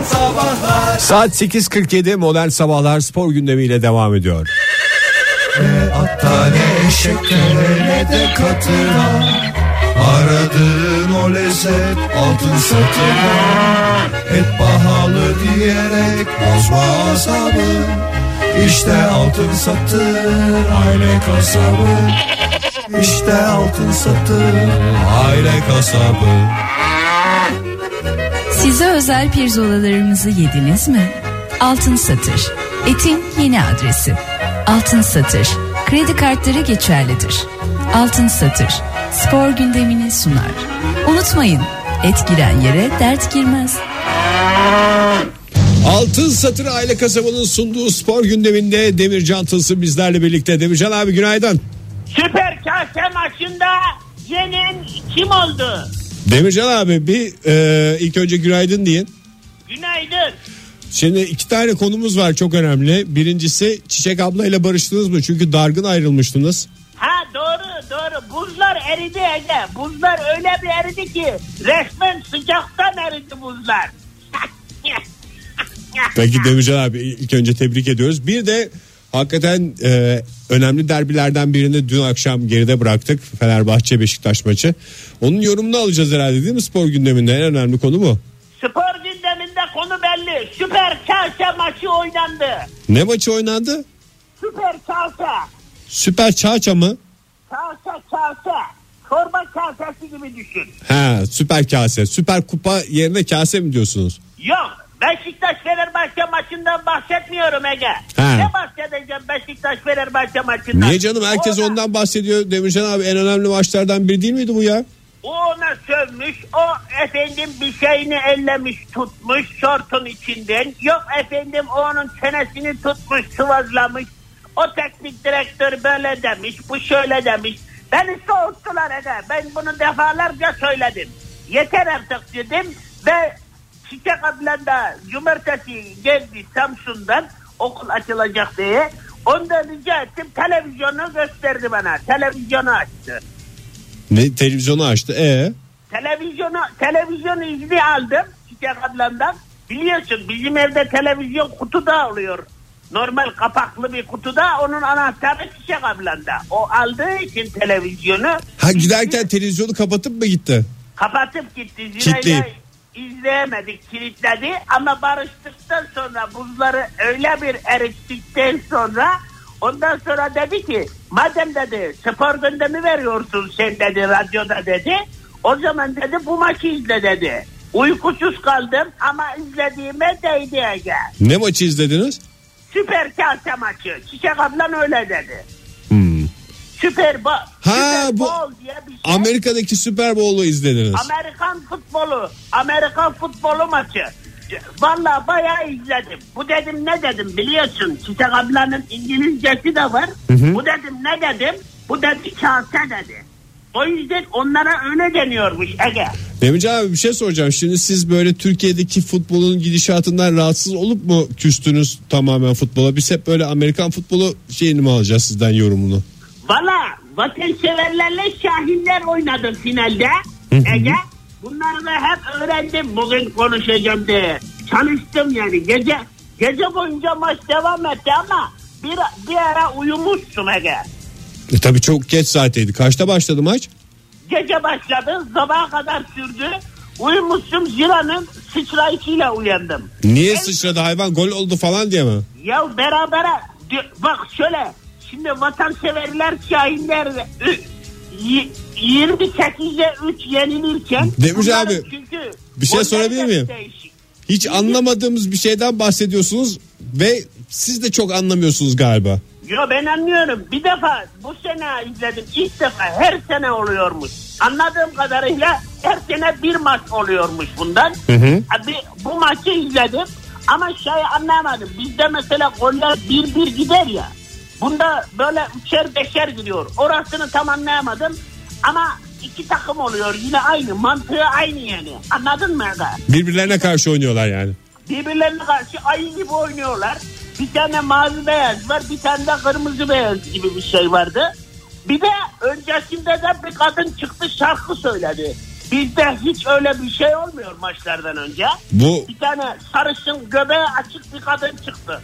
Modern Sabahlar. Saat 8.47 modern sabahlar spor gündemiyle devam ediyor. Hatta ne eşeklere ne de katıra Aradığın o lezzet altın satıra. Et pahalı diyerek bozma asabı İşte altın satır aile kasabı. İşte altın satır aile kasabı Size özel pirzolalarımızı yediniz mi? Altın Satır. Etin yeni adresi. Altın Satır. Kredi kartları geçerlidir. Altın Satır. Spor gündemini sunar. Unutmayın, et giren yere dert girmez. Altın Satır Aile Kasabı'nın sunduğu spor gündeminde Demircan Tılsım bizlerle birlikte. Demircan abi günaydın. Süper Kase maçında yenen kim oldu? Demircan abi bir e, ilk önce günaydın deyin. Günaydın. Şimdi iki tane konumuz var çok önemli. Birincisi Çiçek ablayla barıştınız mı? Çünkü dargın ayrılmıştınız. Ha doğru doğru buzlar eridi Ege. Buzlar öyle bir eridi ki resmen sıcaktan eridi buzlar. Peki Demircan abi ilk önce tebrik ediyoruz. Bir de hakikaten e, önemli derbilerden birini dün akşam geride bıraktık. Fenerbahçe Beşiktaş maçı. Onun yorumunu alacağız herhalde değil mi spor gündeminde? En önemli konu bu. Spor gündeminde konu belli. Süper Kase maçı oynandı. Ne maçı oynandı? Süper Kase. Süper Çağça mı? Kase kase. Çorba kasesi gibi düşün. Ha süper kase. Süper kupa yerine kase mi diyorsunuz? Yok Beşiktaş Fenerbahçe maçından bahsetmiyorum Ege. Ha. Ne bahsedeceğim Beşiktaş Fenerbahçe maçından? Niye canım herkes Ona- ondan bahsediyor Demircan abi en önemli maçlardan biri değil miydi bu ya? O ona sövmüş, o efendim bir şeyini ellemiş tutmuş şortun içinden. Yok efendim o onun çenesini tutmuş sıvazlamış. O teknik direktör böyle demiş, bu şöyle demiş. Beni soğuttular Ege. Ben bunu defalarca söyledim. Yeter artık dedim ve Çiçek ablan da cumartesi geldi Samsun'dan okul açılacak diye. Ondan rica ettim televizyonu gösterdi bana. Televizyonu açtı. Ne televizyonu açtı. E Televizyonu televizyon izni aldım Çiçek ablamdan. Biliyorsun bizim evde televizyon kutuda oluyor. Normal kapaklı bir kutuda onun anahtarı Çiçek ablanda. O aldığı için televizyonu ha giderken televizyonu kapatıp mı gitti? kapatıp gitti. Kitleyip. İzleyemedik kilitledi ama barıştıktan sonra buzları öyle bir erittikten sonra ondan sonra dedi ki madem dedi spor gündemi veriyorsun sen dedi radyoda dedi o zaman dedi bu maçı izle dedi. Uykusuz kaldım ama izlediğime değdi Ege. Ne maçı izlediniz? Süper kase maçı. Çiçek ablan öyle dedi. Hmm. Süper, Bo- Ha, Süper bu Bowl diye bir şey. Amerika'daki Super Bowl'u izlediniz. Amerikan futbolu, Amerikan futbolu maçı. Vallahi bayağı izledim. Bu dedim ne dedim biliyorsun. Çiçek ablanın İngilizcesi de var. Bu dedim ne dedim? Bu dedi kase dedi. O yüzden onlara öyle deniyormuş Ege. Demircan abi bir şey soracağım. Şimdi siz böyle Türkiye'deki futbolun gidişatından rahatsız olup mu küstünüz tamamen futbola? Biz hep böyle Amerikan futbolu şeyini mi alacağız sizden yorumunu? Valla vatanseverlerle Şahinler oynadı finalde Ege. Bunları da hep öğrendim bugün konuşacağım diye. Çalıştım yani gece gece boyunca maç devam etti ama bir, bir ara uyumuşsun Ege. E tabii çok geç saatteydi. Kaçta başladı maç? Gece başladı sabaha kadar sürdü. Uyumuşum Zira'nın sıçrayışıyla uyandım. Niye sıçradı hayvan gol oldu falan diye mi? Ya beraber bak şöyle şimdi vatanseverler Şahinler ü- y- 28'e 3 yenilirken Demiş abi, çünkü bir şey sorabilir miyim? değişik. Hiç anlamadığımız bir şeyden bahsediyorsunuz ve siz de çok anlamıyorsunuz galiba. Yo ben anlıyorum. Bir defa bu sene izledim. İlk defa her sene oluyormuş. Anladığım kadarıyla her sene bir maç oluyormuş bundan. Abi, bu maçı izledim ama şey anlamadım. Bizde mesela goller bir bir gider ya. Bunda böyle üçer beşer gidiyor. Orasını tam anlayamadım. Ama iki takım oluyor. Yine aynı. Mantığı aynı yani. Anladın mı? Aga? Birbirlerine karşı oynuyorlar yani. birbirlerine karşı ayı gibi oynuyorlar. Bir tane mavi beyaz var bir tane de kırmızı beyaz gibi bir şey vardı. Bir de öncesinde de bir kadın çıktı şarkı söyledi. Bizde hiç öyle bir şey olmuyor maçlardan önce. Bu Bir tane sarışın göbeği açık bir kadın çıktı.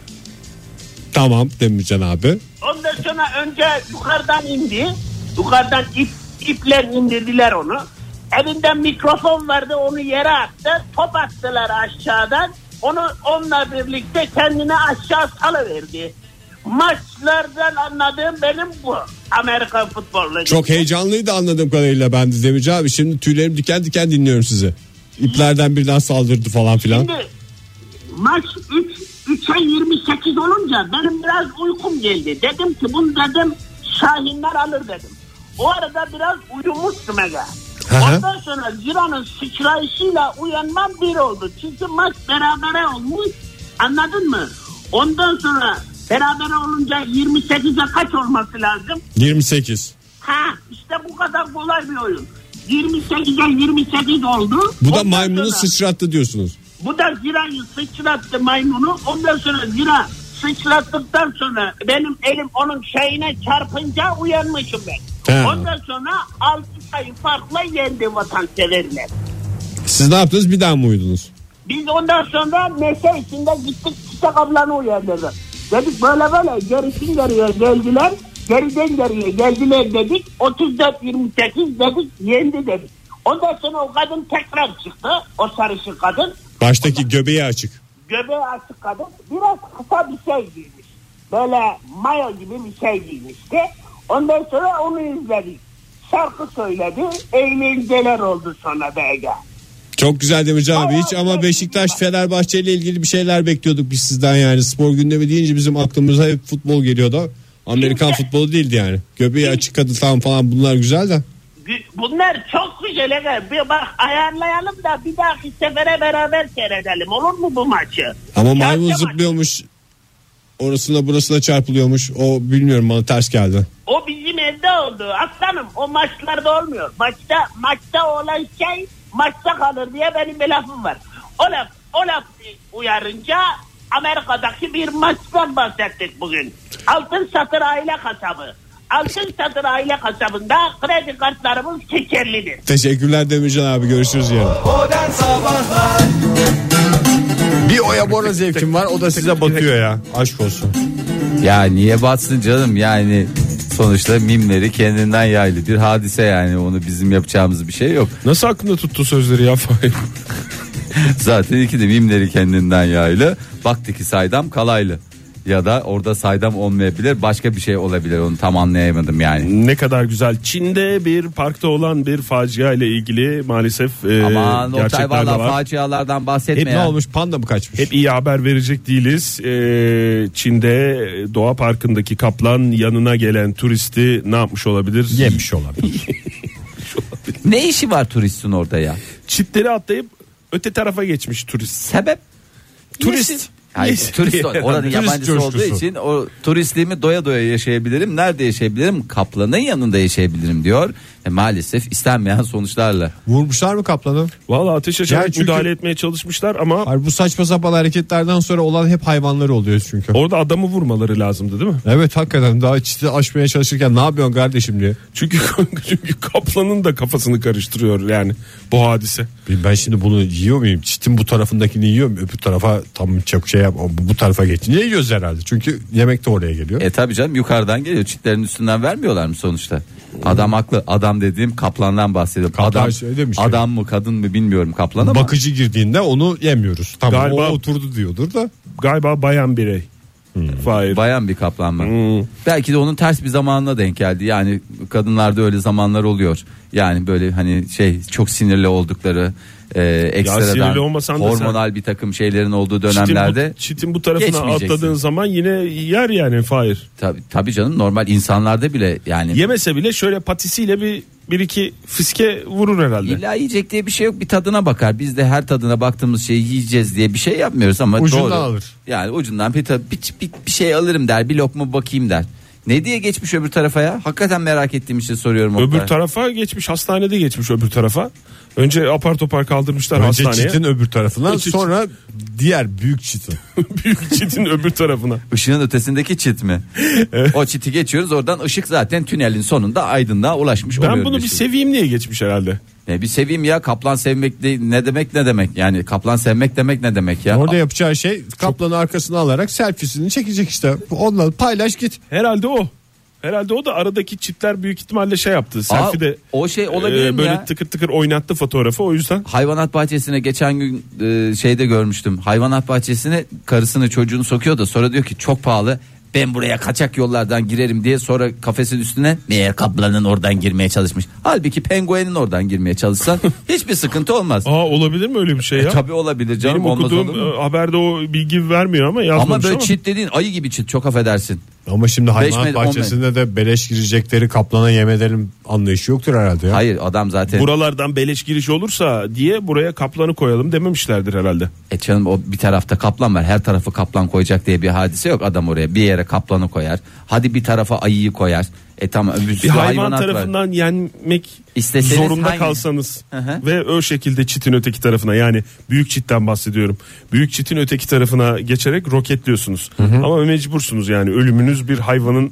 Tamam Demircan abi. Ondan sonra önce yukarıdan indi. Yukarıdan ip, iple indirdiler onu. Elinden mikrofon vardı onu yere attı. Top attılar aşağıdan. Onu onunla birlikte kendini aşağı salıverdi. Maçlardan anladığım benim bu. Amerikan futbolu. Çok heyecanlıydı anladığım kadarıyla ben de Demircan abi. Şimdi tüylerim diken diken dinliyorum sizi. İplerden birden saldırdı falan filan. Şimdi maç 3 3'e 28 olunca benim biraz uykum geldi. Dedim ki bunu dedim Şahinler alır dedim. O arada biraz uyumuştum Ege. Ondan sonra Zira'nın sıçrayışıyla uyanmam bir oldu. Çünkü maç berabere olmuş. Anladın mı? Ondan sonra beraber olunca 28'e kaç olması lazım? 28. Ha işte bu kadar kolay bir oyun. 28'e 28 oldu. Bu da Ondan maymunu sonra- sıçrattı diyorsunuz. Bu da Zira'yı sıçrattı maymunu. Ondan sonra Zira sıçrattıktan sonra benim elim onun şeyine çarpınca uyanmışım ben. He. Ondan sonra 6 sayı farkla yendi vatanseverler. Siz ne yaptınız bir daha mı uyudunuz? Biz ondan sonra neşe içinde gittik çiçek ablanı uyandırdık. Dedik böyle böyle gerisin geriye geldiler. Geriden geriye geldiler dedik. 34-28 dedik yendi dedik. Ondan sonra o kadın tekrar çıktı. O sarışın kadın. Baştaki göbeği açık. göbeği açık kadın biraz kısa bir şey giymiş. Böyle mayo gibi bir şey giymişti. Ondan sonra onu izledik. Şarkı söyledi. Eğlenceler oldu sonra BG. Çok güzel Demircan abi hiç ama Beşiktaş Fenerbahçe ile ilgili bir şeyler bekliyorduk biz sizden yani. Spor gündemi deyince bizim aklımıza hep futbol geliyordu. Amerikan futbolu değildi yani. Göbeği açık kadın falan bunlar güzel de. Bunlar çok güzel. Ege. Bir bak ayarlayalım da bir dahaki sefere beraber seyredelim. Olur mu bu maçı? Ama maymun Gerçi zıplıyormuş. Orasına burasına çarpılıyormuş. O bilmiyorum bana ters geldi. O bizim evde oldu. Aslanım o maçlarda olmuyor. Maçta maçta olan şey maçta kalır diye benim bir lafım var. O laf, o laf uyarınca Amerika'daki bir maçtan bahsettik bugün. Altın Satır Aile Kasabı. Altın Satır Aile Kasabı'nda kredi kartlarımız geçerlidir. Teşekkürler Demircan abi görüşürüz yarın. Modern Sabahlar Bir oya bora zevkim var o da size batıyor ya. Aşk olsun. Ya niye batsın canım yani sonuçta mimleri kendinden yaylı bir hadise yani onu bizim yapacağımız bir şey yok. Nasıl aklında tuttu sözleri ya Fahir? Zaten iki de mimleri kendinden yaylı baktı ki saydam kalaylı ya da orada saydam olmayabilir başka bir şey olabilir onu tam anlayamadım yani. ne kadar güzel. Çin'de bir parkta olan bir facia ile ilgili maalesef e, Aman Oktay gerçekler de valla var. facialardan bahsetme Hep ya. ne olmuş panda mı kaçmış? Hep iyi haber verecek değiliz. Ee, Çin'de doğa parkındaki kaplan yanına gelen turisti ne yapmış olabilir? yemiş olabilir. Ne işi var turistin orada ya? Çitleri atlayıp öte tarafa geçmiş turist. Sebep? Turist. Yesin. Hayır, Yesin turist diye. oranın Turist yabancısı olduğu coşkusu. için o turistliğimi doya doya yaşayabilirim. Nerede yaşayabilirim? Kaplanın yanında yaşayabilirim diyor. E, maalesef istenmeyen sonuçlarla. Vurmuşlar mı kaplanı? Valla ateş açarak Yani çünkü- müdahale etmeye çalışmışlar ama Hayır, bu saçma sapan hareketlerden sonra olan hep hayvanlar oluyor çünkü. orada adamı vurmaları lazımdı değil mi? Evet hakikaten daha çiti aşmaya çalışırken ne yapıyorsun kardeşim diye. Çünkü çünkü kaplanın da kafasını karıştırıyor yani bu hadise. Ben şimdi bunu yiyor muyum? Çitin bu tarafındakini yiyor muyum? Öbür tarafa tam çok şey yap. Bu, bu tarafa geçince yiyoruz herhalde. Çünkü yemek de oraya geliyor. E tabi canım yukarıdan geliyor. Çitlerin üstünden vermiyorlar mı sonuçta? Adam haklı. Adam dediğim kaplandan bahsediyorum. Kaplan adam, şey demiş adam mı kadın mı bilmiyorum kaplan ama. Bakıcı girdiğinde onu yemiyoruz. Tamam Galiba- o oturdu diyordur da. Galiba bayan birey. Fahir. Bayan bir kaplan mı? Hmm. Belki de onun ters bir zamanına denk geldi. Yani kadınlarda öyle zamanlar oluyor. Yani böyle hani şey çok sinirli oldukları e, ekstradan da sen- hormonal bir takım şeylerin olduğu Çitin bu, dönemlerde çitin bu tarafına atladığın zaman yine yer yani Fahir. tabi tabii canım normal insanlarda bile yani Yemese bile şöyle patisiyle bir bir iki fiske vurur herhalde. İlla yiyecek diye bir şey yok bir tadına bakar. Biz de her tadına baktığımız şeyi yiyeceğiz diye bir şey yapmıyoruz ama Ucundan doğru. alır. Yani ucundan bir, bir, bir, bir şey alırım der bir lokma bakayım der. Ne diye geçmiş öbür tarafa ya? Hakikaten merak ettiğim için soruyorum. Oktay. Öbür tarafa geçmiş hastanede geçmiş öbür tarafa. Önce apar topar kaldırmışlar Önce hastaneye. çitin öbür tarafından O çit- sonra diğer büyük çitin. Büyük çitin öbür tarafına. Işığın ötesindeki çit mi? o çiti geçiyoruz oradan ışık zaten tünelin sonunda aydınlığa ulaşmış Ben oluyor bunu bir seveyim diye geçmiş herhalde. Ne bir seveyim ya kaplan sevmek de, ne demek ne demek yani kaplan sevmek demek ne demek ya. Orada yapacağı şey kaplanın arkasına alarak selfiesini çekecek işte. Onunla paylaş git. Herhalde o. Herhalde o da aradaki çiftler büyük ihtimalle şey yaptı. Selfie de o şey olabilir mi böyle ya? tıkır tıkır oynattı fotoğrafı o yüzden. Hayvanat bahçesine geçen gün e, şeyde görmüştüm. Hayvanat bahçesine karısını çocuğunu sokuyor da sonra diyor ki çok pahalı. Ben buraya kaçak yollardan girerim diye sonra kafesin üstüne meğer kaplanın oradan girmeye çalışmış. Halbuki penguenin oradan girmeye çalışsan hiçbir sıkıntı olmaz. Aa olabilir mi öyle bir şey ya? E, tabii olabilir canım Benim olmaz okuduğum e, haberde o bilgi vermiyor ama yazmamış Ama ama. böyle çit dediğin ayı gibi çit çok affedersin. Ama şimdi hayvanat metre, bahçesinde de beleş girecekleri kaplana yem edelim anlayışı yoktur herhalde ya. Hayır adam zaten Buralardan beleş giriş olursa diye buraya kaplanı koyalım dememişlerdir herhalde. E canım o bir tarafta kaplan var. Her tarafı kaplan koyacak diye bir hadise yok. Adam oraya bir yere kaplanı koyar. Hadi bir tarafa ayıyı koyar. E tamam bir, Bir hayvan hayvanat var. tarafından yenmek İsteseniz zorunda hangi- kalsanız Hı hı. ve o şekilde çitin öteki tarafına yani büyük çitten bahsediyorum. Büyük çitin öteki tarafına geçerek roketliyorsunuz. Ama mecbursunuz yani ölümünüz bir hayvanın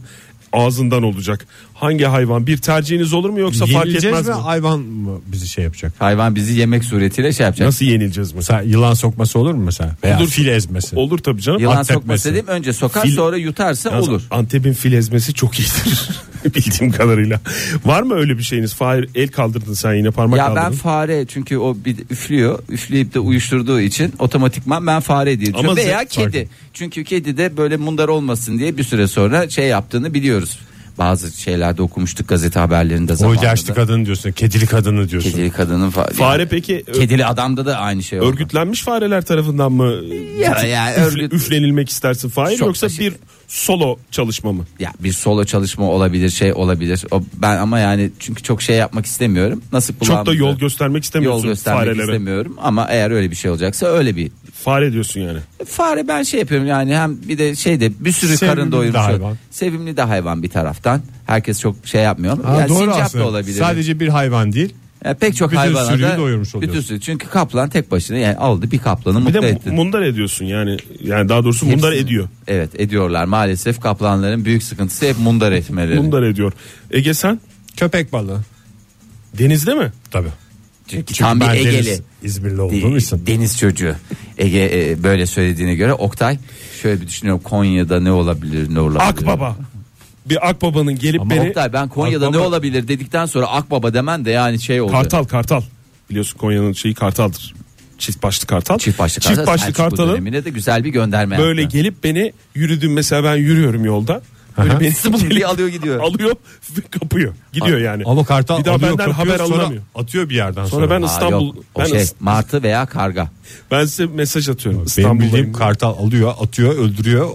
ağzından olacak. Hangi hayvan bir tercihiniz olur mu yoksa fark Yenileceğiz etmez mi mi? hayvan mı bizi şey yapacak? Hayvan bizi yemek suretiyle şey yapacak. Nasıl yenileceğiz mesela? Mesela yılan sokması olur mu mesela? Veya Olur. fil ezmesi. Olur tabii canım. Yılan at sokması tepmesi. dediğim önce sokar Fil- sonra yutarsa Yalnız olur. Antep'in fil ezmesi çok iyidir. Bildiğim kadarıyla. Var mı öyle bir şeyiniz? Fahir el kaldırdın sen yine parmak Ya kaldırdın. ben fare çünkü o bir üflüyor. Üfleyip de uyuşturduğu için otomatikman ben fare diye düşünüyorum. Ama Veya zevk kedi. farkı. Çünkü kedi de böyle mundar olmasın diye bir süre sonra şey yaptığını biliyoruz. Bazı şeylerde okumuştuk gazete haberlerinde O zamanında. yaşlı kadın diyorsun. Kedili kadını diyorsun. Kedili kadının fa- Fare yani peki kedili adamda da aynı şey oldu. örgütlenmiş fareler tarafından mı Ya, ya, örgüt- üflenilmek istersin Çok yoksa bir solo çalışma mı? Ya bir solo çalışma olabilir, şey olabilir. O ben ama yani çünkü çok şey yapmak istemiyorum. Nasıl Çok da yol göstermek yol istemiyorsun göstermek farelere. istemiyorum ama eğer öyle bir şey olacaksa öyle bir Fare diyorsun yani. Fare ben şey yapıyorum yani hem bir de şeyde bir sürü Sevimli karın de doyurmuş. hayvan. Sevimli de hayvan bir taraftan. Herkes çok şey yapmıyor Ha, yani doğru sincap aslında. da olabilir. Sadece bir hayvan değil. Yani pek çok bütün hayvana sürüyü da doyurmuş bütün oluyorsun. sürü. Çünkü kaplan tek başına yani aldı bir kaplanı Bir mutlu de etti. mu- mundar ediyorsun yani. Yani daha doğrusu mundar Hepsini- ediyor. Evet ediyorlar maalesef kaplanların büyük sıkıntısı hep mundar etmeleri. Mundar ediyor. Ege sen Köpek balığı. denizde mi? Tabii. Çünkü, Çünkü tam bir ben Egeli. deniz İzmirli olduğum için. Deniz çocuğu. Ege e, böyle söylediğine göre Oktay şöyle bir düşünüyorum Konya'da ne olabilir ne olabilir. Akbaba. Bir akbabanın gelip Ama beni Oktay ben Konya'da ne Akbaba- olabilir dedikten sonra Akbaba demen de yani şey oldu. Kartal kartal. Biliyorsun Konya'nın şeyi kartaldır. Çift başlı kartal. Çift başlı Çift kartal. başlı Selçuklu kartalı dönemine de güzel bir gönderme böyle yaptı. gelip beni yürüdüm mesela ben yürüyorum yolda. Böyle beni Sıvı gelip alıyor gidiyor. alıyor ve kapıyor. Gidiyor yani. Ama kartal bir daha alıyor, benden kapıyor, haber sonra alınamıyor. atıyor bir yerden sonra. Sonra ben Aa, İstanbul yok, o ben, şey İs- martı veya karga. ben size mesaj atıyorum Benim İstanbul'dayım. bildiğim kartal alıyor, atıyor, öldürüyor.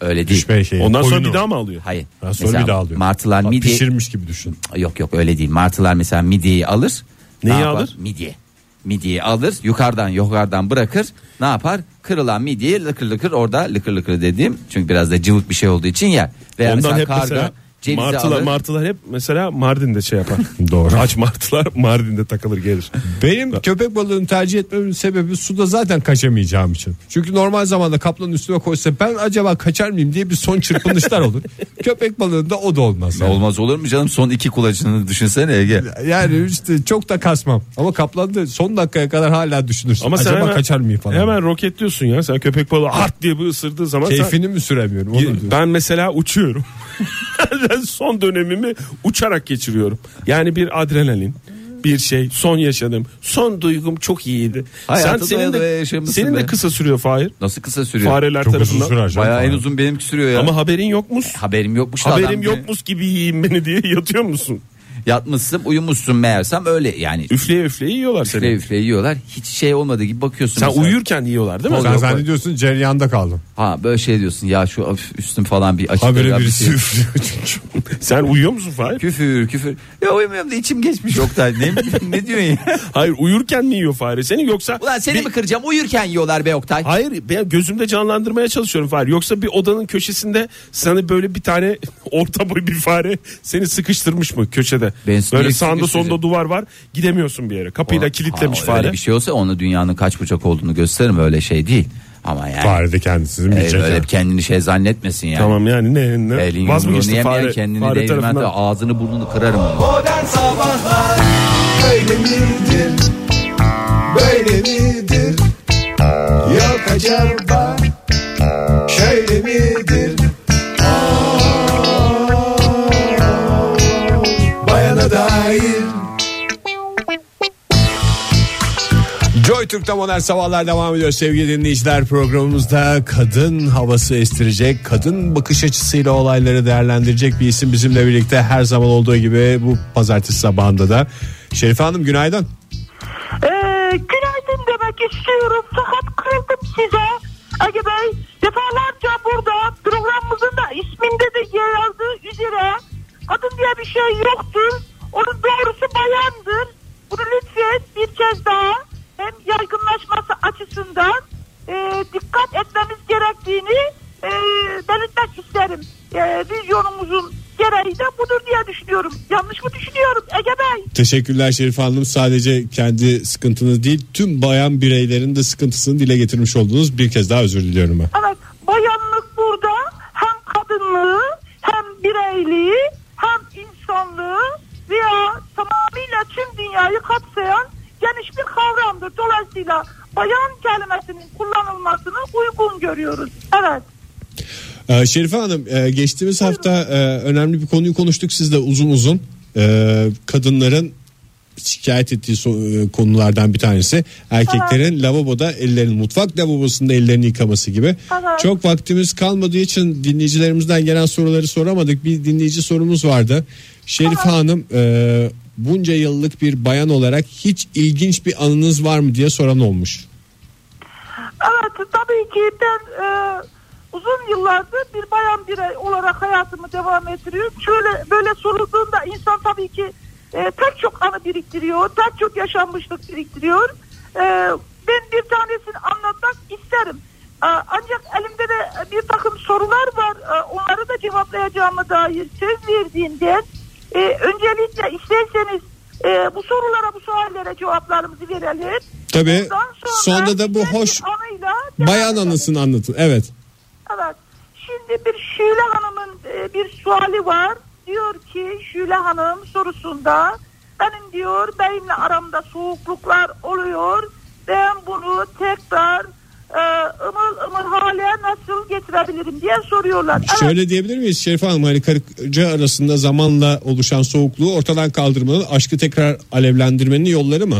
Öyle değil. Düşme şeyi. Ondan sonra bir daha mı alıyor? Hayır. Ha, sonra Mesela bir daha alıyor. Martılar Ha, midye Pişirmiş gibi düşün. yok yok öyle değil. Martılar mesela midyeyi alır. Neyi ne yapar? alır? Midye. Midyeyi alır yukarıdan yukarıdan bırakır ne yapar kırılan midyeyi lıkır lıkır orada lıkır lıkır dediğim çünkü biraz da cıvık bir şey olduğu için ya veya Ondan mesela hep karga mesela cevizi martılar, alır martılar hep mesela Mardin'de şey yapar. Doğru. Aç martılar Mardin'de takılır gelir. Benim köpek balığını tercih etmemin sebebi suda zaten kaçamayacağım için. Çünkü normal zamanda kaplanın üstüne koysa ben acaba kaçar mıyım diye bir son çırpınışlar olur. köpek balığında o da olmaz. yani. olmaz olur mu canım son iki kulacını düşünsene Ege Yani işte çok da kasmam. Ama kaplan da son dakikaya kadar hala düşünürsün. Ama sen acaba hemen, kaçar mıyım falan. Hemen roketliyorsun ya. Sen köpek balığı hart diye bir ısırdığı zaman sen- Keyfini mi süremiyorum? Onu ben mesela uçuyorum. ben son dönemimi uçarak geçiriyorum. Yani bir adrenalin bir şey son yaşadım. Son duygum çok iyiydi. Hayatı Sen senin de, senin be. de kısa sürüyor Fahir. nasıl kısa sürüyor Fareler Çok uzun tarafından. sürer canım. Bayağı en uzun benimki sürüyor ya Ama haberin yokmuş. haberim yokmuş Haberim yokmuş gibi yiyeyim beni diye yatıyor musun? Yatmışsın uyumuşsun meğersem öyle yani Üfleye üfleye yiyorlar seni. üfle üfle yiyorlar hiç şey olmadığı gibi bakıyorsun Sen mesela. uyurken yiyorlar değil mi? Sen Yok, zannediyorsun cereyanda kaldım. Ha böyle şey diyorsun ya şu üstüm falan bir açık. Habire bir birisi şey. üflüyor çünkü. Sen uyuyor musun Fahir? Küfür küfür. Ya uyumuyorum da içim geçmiş Oktay. Ne, ne diyorsun ya? Hayır uyurken mi yiyor fare seni yoksa Ulan seni bir- mi kıracağım? Uyurken yiyorlar be Oktay. Hayır ben gözümde canlandırmaya çalışıyorum fare. Yoksa bir odanın köşesinde sana böyle bir tane orta boy bir fare seni sıkıştırmış mı köşede? Ben böyle sağında solunda duvar var gidemiyorsun bir yere. Kapıyı da kilitlemiş Ha, fare. Öyle bir şey olsa onu dünyanın kaç bucak olduğunu gösteririm öyle şey değil. Ama yani Fare de kendisini e, bilecek. öyle yani. kendini şey zannetmesin yani. Tamam yani ne ne Elin vaz mı geçti fare, kendini fare değirmen de tarafından? ağzını burnunu kırarım onu. Modern Sabahlar Öyle midir Böyle midir Yok acaba Joy Türk'te modern sabahlar devam ediyor sevgili dinleyiciler programımızda kadın havası estirecek kadın bakış açısıyla olayları değerlendirecek bir isim bizimle birlikte her zaman olduğu gibi bu pazartesi sabahında da Şerife Hanım günaydın. Ee, günaydın demek istiyorum fakat kırıldım size. Ege Bey defalarca burada programımızın da isminde de yer aldığı üzere kadın diye bir şey yoktur. Onun doğrusu bayandır. Bunu lütfen bir kez daha hem yaygınlaşması açısından e, dikkat etmemiz gerektiğini e, belirtmek isterim. E, vizyonumuzun gereği de budur diye düşünüyorum. Yanlış mı düşünüyorum Ege Bey? Teşekkürler Şerife Hanım sadece kendi sıkıntınız değil tüm bayan bireylerin de sıkıntısını dile getirmiş oldunuz bir kez daha özür diliyorum ben. Evet bayanlık burada hem kadınlığı hem bireyliği hem insanlığı veya tamamıyla tüm dünyayı kapsayan geniş bir kavramdır. Dolayısıyla bayan kelimesinin kullanılmasını uygun görüyoruz. Evet. Ee, Şerife Hanım e, geçtiğimiz hafta e, önemli bir konuyu konuştuk sizle uzun uzun. Ee, kadınların şikayet ettiği e, konulardan bir tanesi erkeklerin lavaboda ellerini mutfak lavabosunda ellerini yıkaması gibi. Evet. Çok vaktimiz kalmadığı için dinleyicilerimizden gelen soruları soramadık. Bir dinleyici sorumuz vardı. Şerife Hanım e, bunca yıllık bir bayan olarak hiç ilginç bir anınız var mı diye soran olmuş. Evet tabii ki ben e, uzun yıllardır bir bayan birey olarak hayatımı devam ettiriyorum. Şöyle böyle sorulduğunda insan tabii ki e, pek çok anı biriktiriyor, pek çok yaşanmışlık biriktiriyor. E, ben bir tanesini anlatmak isterim. E, ancak elimde de bir takım sorular var. E, onları da cevaplayacağıma dair söz verdiğimden e, öncelikle isterseniz e, bu sorulara bu suallere cevaplarımızı verelim. Tabii Ondan sonra da bu hoş bayan anısını anlatın. Evet. Evet. Şimdi bir Şule Hanım'ın e, bir suali var. Diyor ki Şule Hanım sorusunda benim diyor benimle aramda soğukluklar oluyor. Ben bunu tekrar e, ımıl ımıl hale nasıl getirebilirim diye soruyorlar. Evet. Şöyle diyebilir miyiz Şerife Hanım hani karı koca arasında zamanla oluşan soğukluğu ortadan kaldırmanın aşkı tekrar alevlendirmenin yolları mı?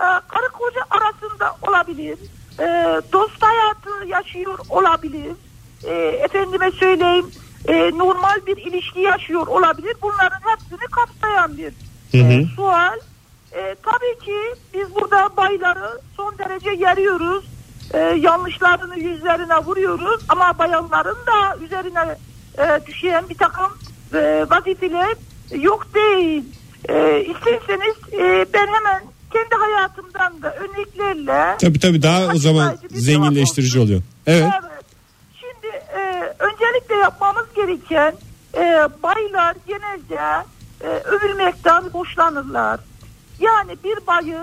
e, karı koca arasında olabilir. E, dost hayatı yaşıyor olabilir. E, efendime söyleyeyim e, normal bir ilişki yaşıyor olabilir. Bunların hepsini kapsayan bir e, sual. E, tabii ki biz burada bayları son derece yeriyoruz. E, yanlışlarını yüzlerine vuruyoruz ama bayanların da üzerine e, düşen bir takım e, vazifeler yok değil. E, isterseniz e, ben hemen kendi hayatımdan da örneklerle Tabii tabii daha o zaman zenginleştirici oluyor. Evet. Evet. Şimdi e, öncelikle yapmamız gereken e, baylar genelde e, övülmekten hoşlanırlar. Yani bir bayı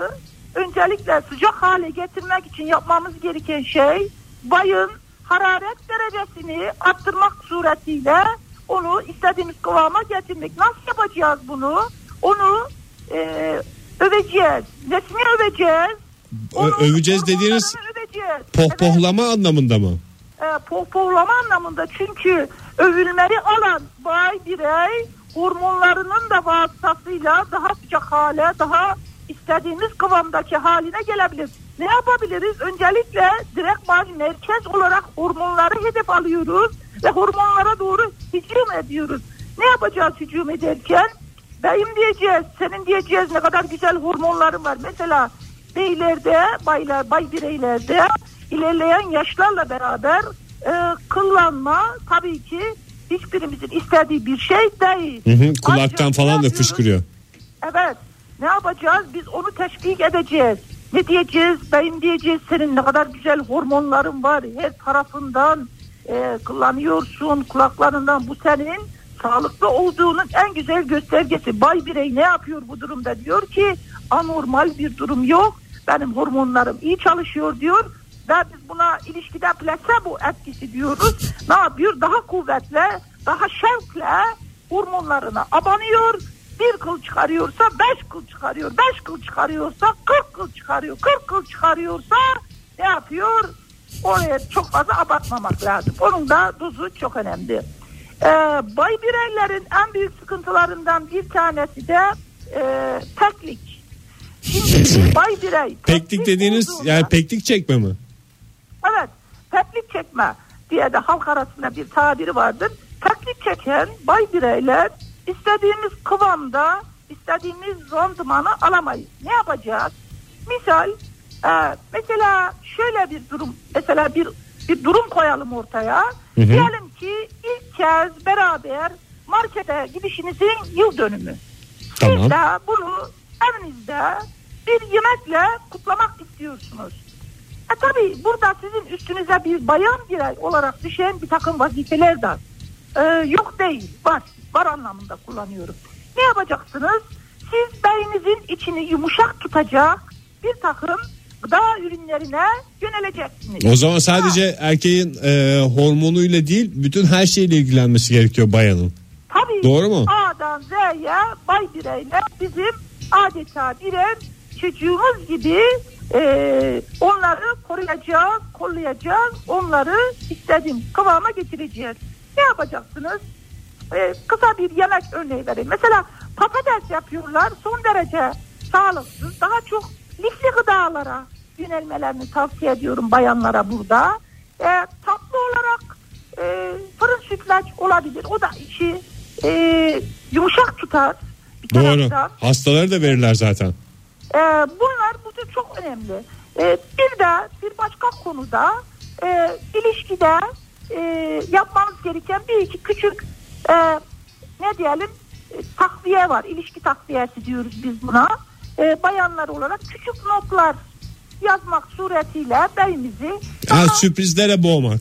öncelikle sıcak hale getirmek için yapmamız gereken şey bayın hararet derecesini arttırmak suretiyle onu istediğimiz kıvama getirmek. Nasıl yapacağız bunu? Onu e, öveceğiz. Nesini öveceğiz? Onun öveceğiz dediğiniz öveceğiz. Evet Pohpohlama anlamında mı? e, pohpohlama anlamında çünkü övülmeyi alan bay birey hormonlarının da vasıtasıyla daha sıcak hale daha istediğimiz kıvamdaki haline gelebilir. Ne yapabiliriz? Öncelikle direkt baş merkez olarak hormonları hedef alıyoruz ve hormonlara doğru hücum ediyoruz. Ne yapacağız hücum ederken? Beyim diyeceğiz, senin diyeceğiz ne kadar güzel hormonların var. Mesela beylerde, baylar, bay bireylerde ilerleyen yaşlarla beraber e, kıllanma tabii ki hiçbirimizin istediği bir şey değil. Hı hı, kulaktan Ancak falan da fışkırıyor. Evet. Ne yapacağız? Biz onu teşvik edeceğiz. Ne diyeceğiz? Beyim diyeceğiz. Senin ne kadar güzel hormonların var. Her tarafından e, kullanıyorsun. Kulaklarından bu senin sağlıklı olduğunun en güzel göstergesi. Bay birey ne yapıyor bu durumda? Diyor ki anormal bir durum yok. Benim hormonlarım iyi çalışıyor diyor. Ve biz buna ilişkide plasebo etkisi diyoruz. Ne yapıyor? Daha kuvvetle, daha şevkle hormonlarına abanıyor bir kıl çıkarıyorsa beş kıl çıkarıyor. Beş kıl çıkarıyorsa kırk kıl çıkarıyor. Kırk kıl çıkarıyorsa ne yapıyor? Oraya çok fazla abartmamak lazım. Onun da dozu çok önemli. Ee, bay bireylerin en büyük sıkıntılarından bir tanesi de e, teklik. Şimdi bay birey Peklik dediğiniz olduğunda- yani peklik çekme mi? Evet, teklik çekme diye de halk arasında bir tabiri vardır. Teklik çeken bay bireyler istediğimiz kıvamda istediğimiz randımanı alamayız. Ne yapacağız? Misal, e, mesela şöyle bir durum, mesela bir bir durum koyalım ortaya. Diyelim ki ilk kez beraber markete gidişinizin yıl dönümü. Tamam. Siz de bunu evinizde bir yemekle kutlamak istiyorsunuz. E tabi burada sizin üstünüze bir bayan birey olarak düşen bir takım vazifeler de e, yok değil. Var. Var anlamında kullanıyorum. Ne yapacaksınız? Siz beyninizin içini yumuşak tutacak bir takım gıda ürünlerine yöneleceksiniz. O zaman sadece erkeğin e, hormonuyla değil bütün her şeyle ilgilenmesi gerekiyor bayanın. Tabii Doğru mu? A'dan Z'ye bay bireyler bizim adeta birer çocuğumuz gibi e, onları koruyacağız, kollayacağız, onları istediğim kıvama getireceğiz. Ne yapacaksınız? E, kısa bir yemek örneği vereyim. Mesela patates yapıyorlar son derece sağlıksız. Daha çok lifli gıdalara yönelmelerini tavsiye ediyorum bayanlara burada. E, tatlı olarak e, fırın sütlaç olabilir. O da içi e, yumuşak tutar. Bir Doğru. taraftan. Hastaları da verirler zaten. Ee, bunlar bu da çok önemli. Ee, bir de bir başka konuda e, ilişkide e, yapmamız gereken bir iki küçük e, ne diyelim takviye var. İlişki takviyesi diyoruz biz buna. E, bayanlar olarak küçük notlar yazmak suretiyle beyimizi Ha, sürprizlere boğmak.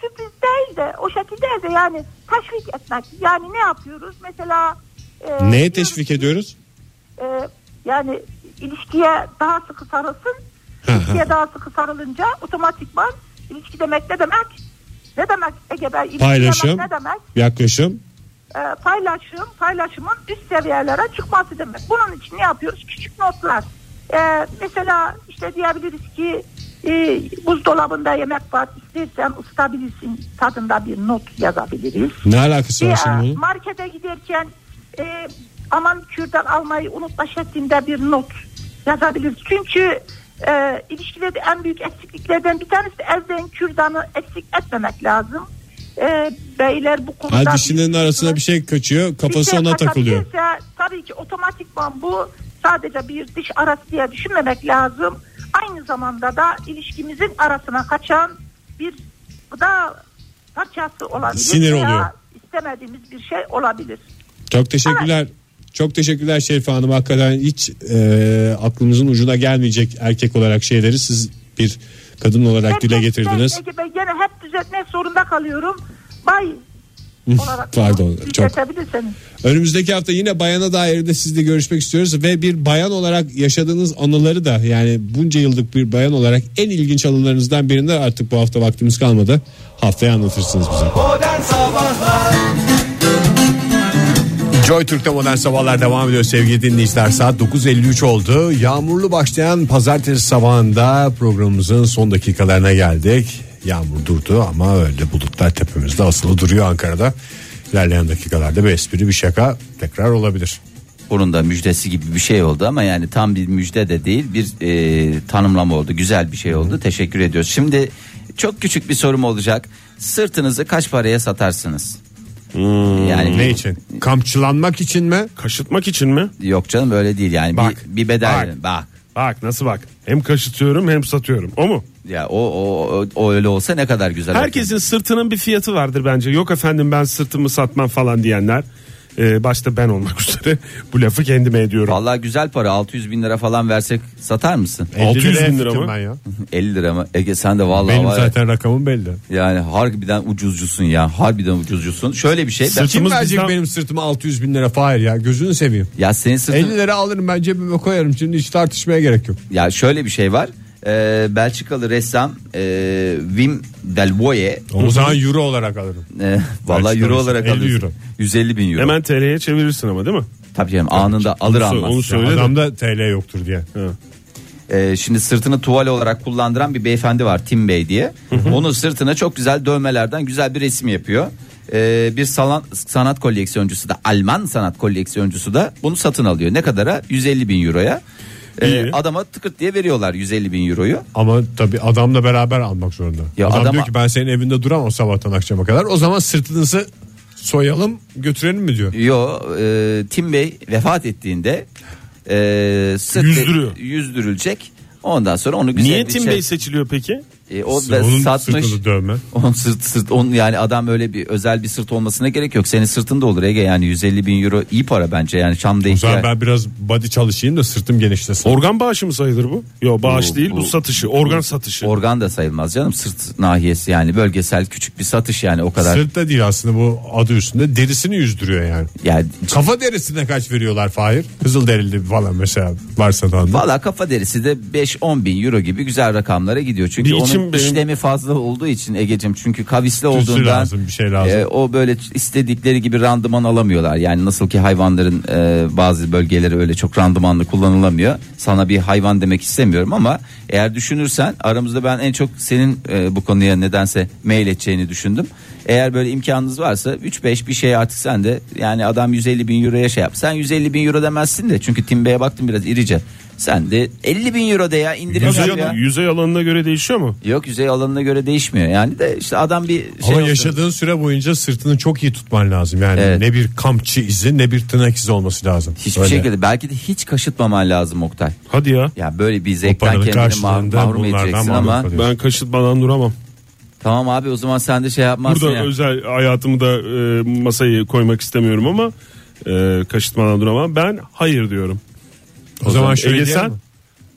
sürpriz değil de o şekilde de yani teşvik etmek. Yani ne yapıyoruz? Mesela e, Neye teşvik ediyoruz? e, yani ilişkiye daha sıkı sarılsın. İlişkiye daha sıkı sarılınca otomatikman ilişki demek ne demek? Ne demek Ege Bey? İlişki Paylaşım. demek ne demek? Yaklaşım. E, paylaşım, paylaşımın üst seviyelere çıkması demek. Bunun için ne yapıyoruz? Küçük notlar. E, mesela işte diyebiliriz ki e, buzdolabında yemek var. İstersen ısıtabilirsin tadında bir not yazabiliriz. Ne alakası var şimdi bunun? markete giderken e, aman kürdan almayı unutma şeklinde bir not yazabiliriz. Çünkü e, ilişkilerde en büyük eksikliklerden bir tanesi de elden kürdanı eksik etmemek lazım. E, beyler bu konuda... Ha dişinin arasına bir şey kaçıyor kafası şey ona takılıyor. Tabii ki otomatikman bu sadece bir diş arası diye düşünmemek lazım. Aynı zamanda da ilişkimizin arasına kaçan bir gıda parçası olabilir. Sinir oluyor. istemediğimiz bir şey olabilir. Çok teşekkürler. Çok teşekkürler Şerife Hanım. Hakikaten hiç e, aklımızın ucuna gelmeyecek erkek olarak şeyleri siz bir kadın olarak dile Hep- getirdiniz. hep- Ege Bey, gene hep düzeltmek zorunda kalıyorum. Bay olarak Pardon, çok-. Önümüzdeki hafta yine bayana dair de sizle görüşmek istiyoruz ve bir bayan olarak yaşadığınız anıları da yani bunca yıllık bir bayan olarak en ilginç anılarınızdan birinde artık bu hafta vaktimiz kalmadı. Haftaya anlatırsınız bize. Modern Sabahlar Joy Türk'te modern sabahlar devam ediyor sevgili dinleyiciler. Saat 9.53 oldu. Yağmurlu başlayan pazartesi sabahında programımızın son dakikalarına geldik. Yağmur durdu ama öyle bulutlar tepemizde asılı duruyor Ankara'da. İlerleyen dakikalarda bir espri bir şaka tekrar olabilir. Bunun da müjdesi gibi bir şey oldu ama yani tam bir müjde de değil bir e, tanımlama oldu. Güzel bir şey oldu. Teşekkür ediyoruz. Şimdi çok küçük bir sorum olacak. Sırtınızı kaç paraya satarsınız? Yani Ne için? Kamçılanmak için mi? Kaşıtmak için mi? Yok canım öyle değil yani Bak, bir, bir bedel bak. bak. Bak nasıl bak. Hem kaşıtıyorum hem satıyorum. O mu? Ya o, o o- öyle olsa ne kadar güzel. Herkesin sırtının bir fiyatı vardır bence. Yok efendim ben sırtımı satmam falan diyenler. Ee, başta ben olmak üzere bu lafı kendime ediyorum. Vallahi güzel para 600 bin lira falan versek satar mısın? 600 bin lira mı? Ben ya. 50 lira mı? Ege sen de vallahi Benim var ya, zaten rakamım belli. yani harbiden ucuzcusun ya. Harbiden ucuzcusun. Şöyle bir şey. Ben, Kim verecek bizden- benim sırtıma 600 bin lira Fahir ya gözünü seveyim. ya senin sırtın 50 lira alırım ben cebime koyarım şimdi hiç tartışmaya gerek yok. Ya şöyle bir şey var. Ee, Belçikalı ressam e, Wim Delvoye O zaman euro olarak alırım. e, vallahi euro olarak 50 alıyorsun. euro. 150 bin euro. Hemen TL'ye çevirirsin ama değil mi? Tabii canım anında alır almaz. onu söyle. Adamda TL yoktur diye. Ee, şimdi sırtını tuval olarak kullandıran bir beyefendi var Tim Bey diye. Onun sırtına çok güzel dövmelerden güzel bir resim yapıyor. Ee, bir sanat, sanat koleksiyoncusu da Alman sanat koleksiyoncusu da bunu satın alıyor. Ne kadara? 150 bin euroya. İyi. adama tıkırt diye veriyorlar 150 bin euroyu. Ama tabii adamla beraber almak zorunda. Ya Adam adama- diyor ki ben senin evinde duramam sabahtan akşama kadar. O zaman sırtınızı soyalım götürelim mi diyor. Yo e, Tim Bey vefat ettiğinde e, sırt Yüzdürüyor. yüzdürülecek. Ondan sonra onu güzel Niye bir Tim şey- Bey seçiliyor peki? E, o da Onun satmış. sırtını dövme. Onun sırt sırt onun yani adam öyle bir özel bir sırt olmasına gerek yok. Senin sırtın da olur Ege yani 150 bin euro iyi para bence yani Şam'da O zaman ihtiyaç. ben biraz body çalışayım da sırtım genişlesin. Organ bağışı mı sayılır bu? Yok bağış Bu- değil bu, bu- satışı. Organ satışı. Organ da sayılmaz canım sırt nahiyesi yani bölgesel küçük bir satış yani o kadar. Sırt da değil aslında bu adı üstünde derisini yüzdürüyor yani. Yani Kafa derisine kaç veriyorlar Fahir? Kızıl derili falan mesela varsa da Valla kafa derisi de 5-10 bin euro gibi güzel rakamlara gidiyor. Çünkü Bir içim onun benim- işlemi fazla olduğu için Ege'cim çünkü kavisli Tütsü olduğundan lazım, bir şey lazım. e, o böyle istedikleri gibi randıman alamıyorlar. Yani nasıl ki hayvanların e, bazı bölgeleri öyle çok randımanlı kullanılamıyor. Sana bir hayvan demek istemiyorum ama eğer düşünürsen aramızda ben en çok senin e, bu konuya nedense mail edeceğini düşündüm. Eğer böyle imkanınız varsa 3-5 bir şey artık sen de yani adam 150 bin euroya şey yap. Sen 150 bin euro demezsin de çünkü Tim Bey'e baktım biraz irice. Sen de 50 bin euro de ya indirim Yüzey, yap ya. yüzey alanına göre değişiyor mu? Yok yüzey alanına göre değişmiyor. Yani de işte adam bir şey Ama olsun. yaşadığın süre boyunca sırtını çok iyi tutman lazım. Yani Evet. ne bir kampçı izi ne bir tırnak izi olması lazım. Hiçbir Öyle. şekilde belki de hiç kaşıtmaman lazım Oktay. Hadi ya. Ya böyle bir zevkten paranın kendini ma- karşılığında mahrum bunlardan edeceksin mahrum ama kalıyorsun. Ben kaşıtmadan duramam. tamam abi o zaman sen de şey yapmazsın Burada ya. özel hayatımı da e, masayı koymak istemiyorum ama e, kaşıtmadan duramam. Ben hayır diyorum. O zaman şöyle Ege diyelim sen?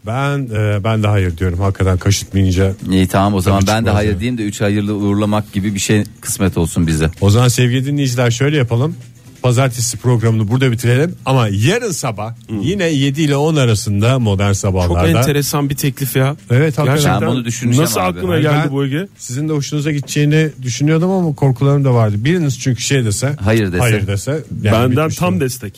Ben e, ben de hayır diyorum. Hakikaten kaşıtmayınca. İyi tamam o zaman ben de hayır yani. diyeyim de 3 hayırlı uğurlamak gibi bir şey kısmet olsun bize. O zaman sevgili dinleyiciler şöyle yapalım. Pazartesi programını burada bitirelim ama yarın sabah yine 7 ile 10 arasında modern Çok sabahlarda. enteresan bir teklif ya. Evet, hakikaten. Gerçekten. Ben bunu düşüneceğim Nasıl abi. aklına Ben geldi bu Ege? Sizin de hoşunuza gideceğini düşünüyordum ama korkularım da vardı. Biriniz çünkü şey dese, Hayır dese. hayır dese yani Benden tam destek.